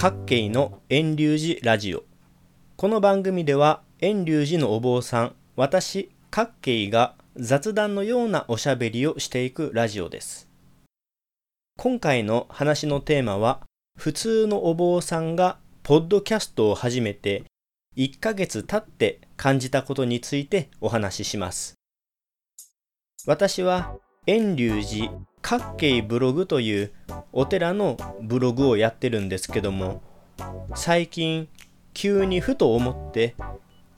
各系の遠流寺ラジオ。この番組では遠流寺のお坊さん私各系が雑談のようなおしゃべりをしていくラジオです。今回の話のテーマは普通のお坊さんがポッドキャストを始めて1ヶ月経って感じたことについてお話しします。私は遠流寺各系ブログというお寺のブログをやってるんですけども最近急にふと思って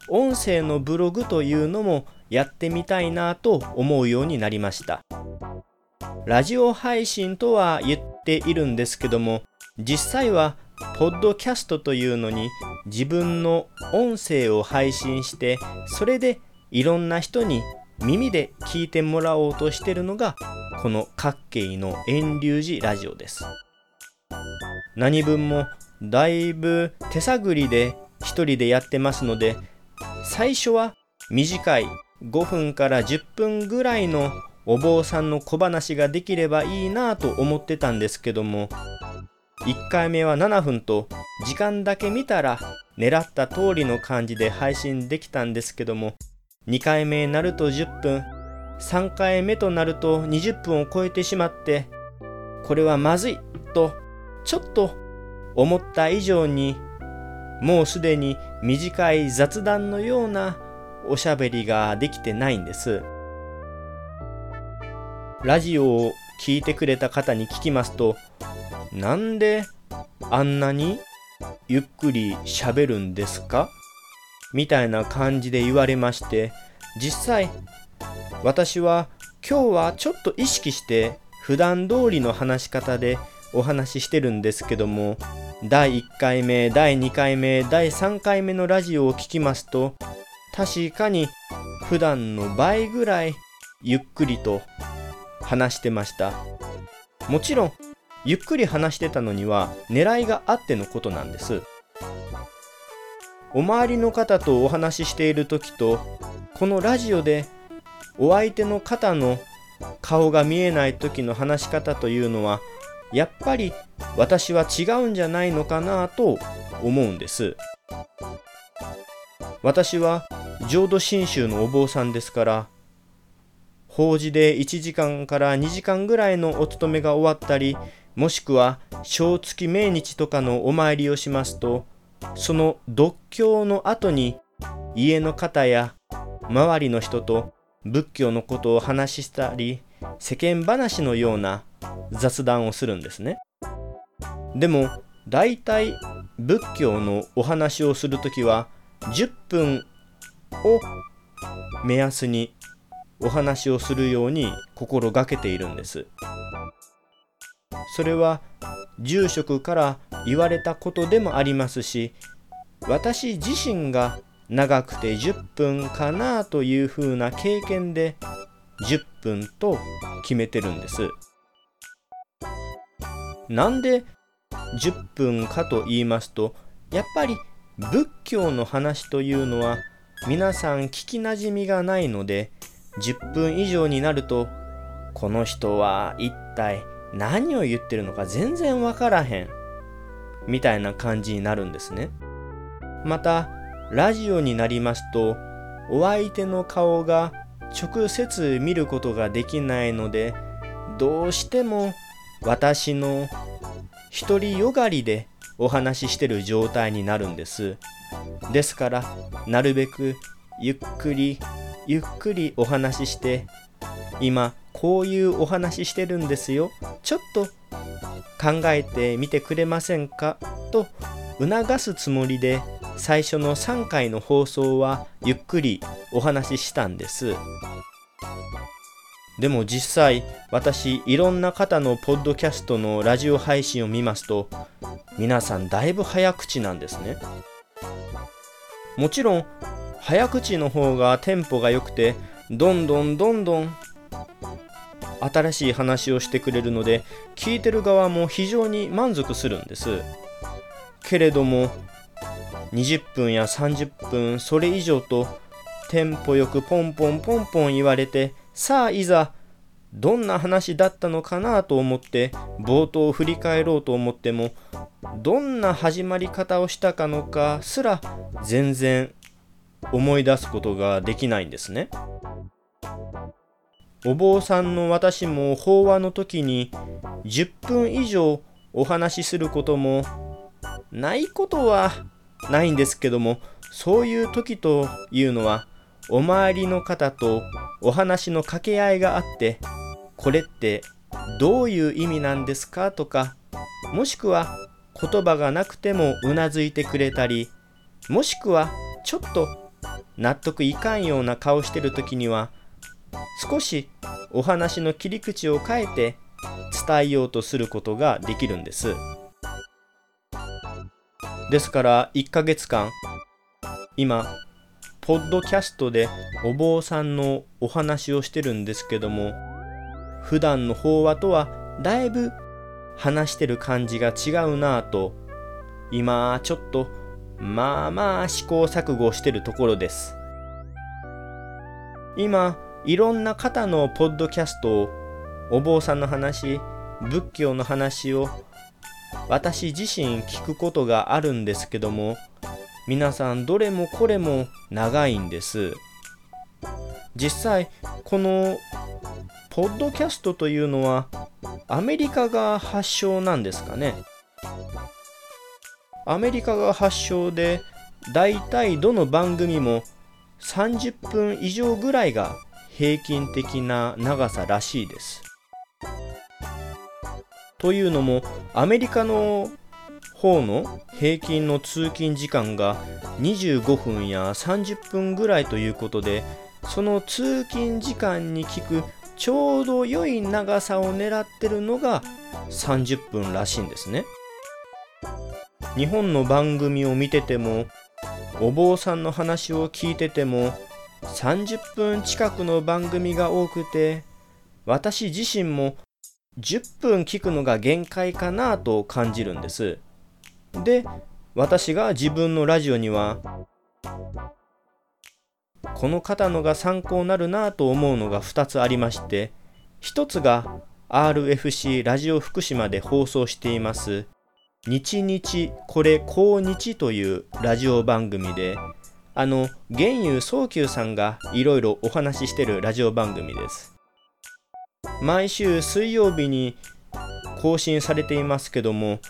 音声のブログというのもやってみたいなと思うようになりました。ラジオ配信とは言っているんですけども実際はポッドキャストというのに自分の音声を配信してそれでいろんな人に耳で聞いてもらおうとしてるのがこの各系の遠流寺ラジオです。何分もだいぶ手探りで一人でやってますので最初は短い5分から10分ぐらいのお坊さんの小話ができればいいなと思ってたんですけども1回目は7分と時間だけ見たら狙った通りの感じで配信できたんですけども2回目になると10分。3回目となると20分を超えてしまってこれはまずいとちょっと思った以上にもうすでに短い雑談のようなおしゃべりができてないんです。ラジオを聞いてくれた方に聞きますとなんであんなにゆっくり喋るんですか？みたいな感じで言われまして実際私は今日はちょっと意識して普段通りの話し方でお話ししてるんですけども第1回目第2回目第3回目のラジオを聴きますと確かに普段の倍ぐらいゆっくりと話してました。もちろんゆっくり話してたのには狙いがあってのことなんです。お周りの方とお話ししている時とこのラジオでお相手の方の顔が見えない時の話し方というのはやっぱり私は違うんじゃないのかなと思うんです。私は浄土真宗のお坊さんですから法事で1時間から2時間ぐらいのお勤めが終わったりもしくは正月命日とかのお参りをしますとその読経の後に家の方や周りの人と仏教のことを話したり世間話のような雑談をするんですね。でも大体仏教のお話をするときは10分を目安にお話をするように心がけているんです。それは住職から言われたことでもありますし私自身が長くて10分かなというふうな経験で10分と決めてるんです。なんで10分かと言いますとやっぱり仏教の話というのは皆さん聞きなじみがないので10分以上になるとこの人は一体何を言ってるのか全然わからへん。みたいな感じになるんですね。またラジオになりますとお相手の顔が直接見ることができないのでどうしても私の独りよがりでお話ししてる状態になるんです。ですからなるべくゆっくりゆっくりお話しして今こういうお話してるんですよ。ちょっと考えてみてくれませんか？と促すつもりで最初の3回の放送はゆっくりお話ししたんです。でも実際私いろんな方のポッドキャストのラジオ配信を見ますと皆さんだいぶ早口なんですね。もちろん早口の方がテンポが良くてどんどんどんどん新しい話をしてくれるので聞いてる側も非常に満足するんですけれども20分や30分それ以上とテンポよくポンポンポンポン言われてさあいざどんな話だったのかなと思って冒頭を振り返ろうと思ってもどんな始まり方をしたかのかすら全然思い出すことができないんですね。お坊さんの私も法話の時に10分以上お話しすることもないことはないんですけどもそういう時というのはお周りの方とお話の掛け合いがあってこれってどういう意味なんですかとかもしくは言葉がなくてもうなずいてくれたりもしくはちょっと納得いかんような顔してる時には少しお話の切り口を変えて伝えようとすることができるんです。ですから1ヶ月間今ポッドキャストでお坊さんのお話をしてるんですけども普段の法話とはだいぶ話してる感じが違うなぁと今ちょっとまあまあ試行錯誤してるところです。今いろんな方のポッドキャストをお坊さんの話仏教の話を私自身聞くことがあるんですけども皆さんどれもこれも長いんです。実際このポッドキャストというのはアメリカが発祥なんですかね。アメリカが発祥でだいたいどの番組も30分以上ぐらいが平均的な長さらしいです。というのもアメリカの方の平均の通勤時間が25分や30分ぐらいということでその通勤時間に聞くちょうど良い長さを狙ってるのが30分らしいんですね日本の番組を見ててもお坊さんの話を聞いてても30分近くの番組が多くて私自身も10分聞くのが限界かなと感じるんです。で私が自分のラジオにはこの方のが参考になるなと思うのが2つありまして1つが RFC ラジオ福島で放送しています日日これ高日というラジオ番組であの玄遊早急さんがいろいろお話ししてるラジオ番組です。毎週水曜日に更新されていますけども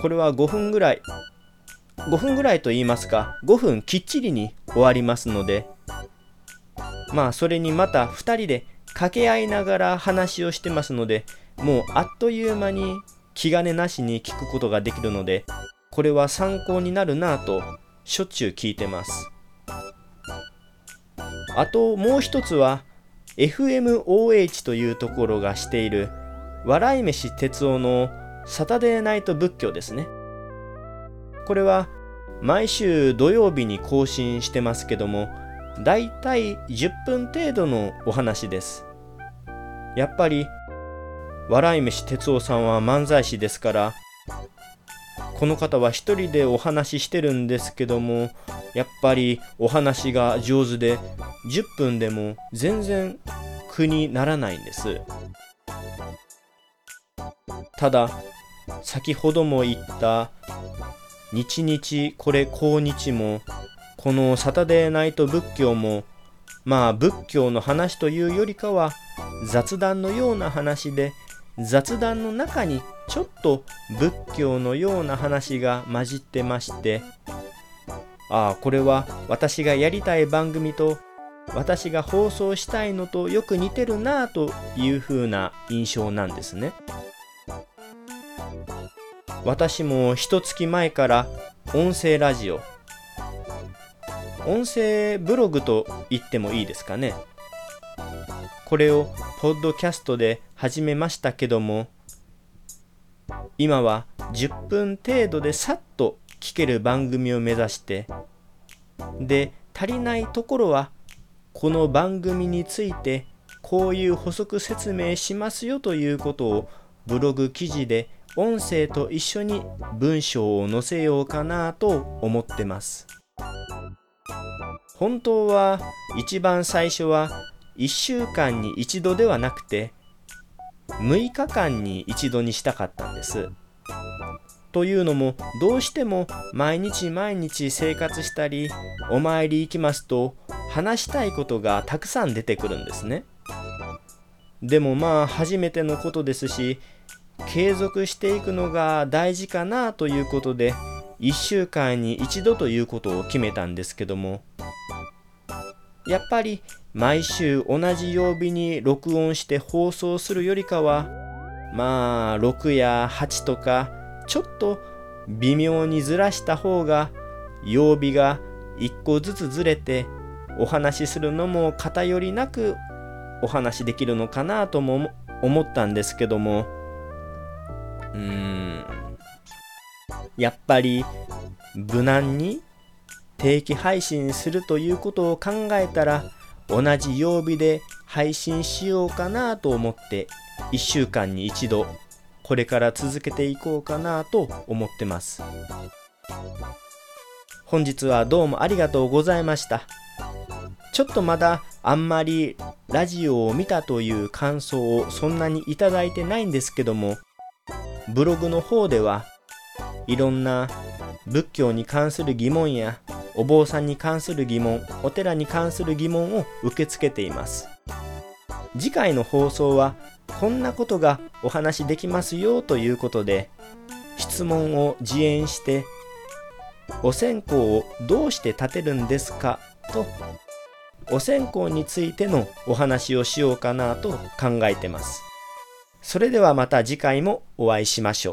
これは5分ぐらい5分ぐらいと言いますか5分きっちりに終わりますのでまあそれにまた2人で掛け合いながら話をしてますのでもうあっという間に気兼ねなしに聞くことができるのでこれは参考になるなぁとしょっちゅう聞いてます。あともう一つは FMOH というところがしている笑い飯哲夫のサタデーナイト仏教ですね。これは毎週土曜日に更新してますけどもだいたい10分程度のお話です。やっぱり笑い飯哲夫さんは漫才師ですからこの方は一人でお話ししてるんですけどもやっぱりお話が上手で10分でも全然苦にならないんです。ただ先ほども言った日々これ今日もこのサタデーナイト仏教もまあ仏教の話というよりかは雑談のような話で雑談の中にちょっと仏教のような話が混じってましてああこれは私がやりたい番組と私が放送したいのとよく似てるなぁという風な印象なんですね。私も一月前から音声ラジオ音声ブログと言ってもいいですかね。これをポッドキャストで始めましたけども今は10分程度でさっと聞ける番組を目指してで足りないところはこの番組についてこういう補足説明しますよということをブログ記事で音声と一緒に文章を載せようかなと思ってます。本当は一番最初は1週間に一度ではなくて6日間に一度にしたかったんですというのもどうしても毎日毎日生活したりお参り行きますと話したいことがたくさん出てくるんですね。でもまあ初めてのことですし継続していくのが大事かなということで1週間に1度ということを決めたんですけどもやっぱり毎週同じ曜日に録音して放送するよりかはまあ6や8とかちょっと微妙にずらした方が曜日が1個ずつずれてお話しするのも偏りなくお話できるのかなとも思ったんですけども。うーん。やっぱり無難に定期配信するということを考えたら同じ曜日で配信しようかなと思って1週間に一度これから続けていこうかなと思ってます。本日はどうもありがとうございました。ちょっとまだあんまりラジオを見たという感想をそんなにいただいてないんですけどもブログの方ではいろんな仏教に関する疑問やお坊さんに関する疑問お寺に関する疑問を受け付けています。次回の放送はこんなことがお話できますよということで質問を自演してお線香をどうして立てるんですかとお線香についてのお話をしようかなと考えてます。それではまた次回もお会いしましょう。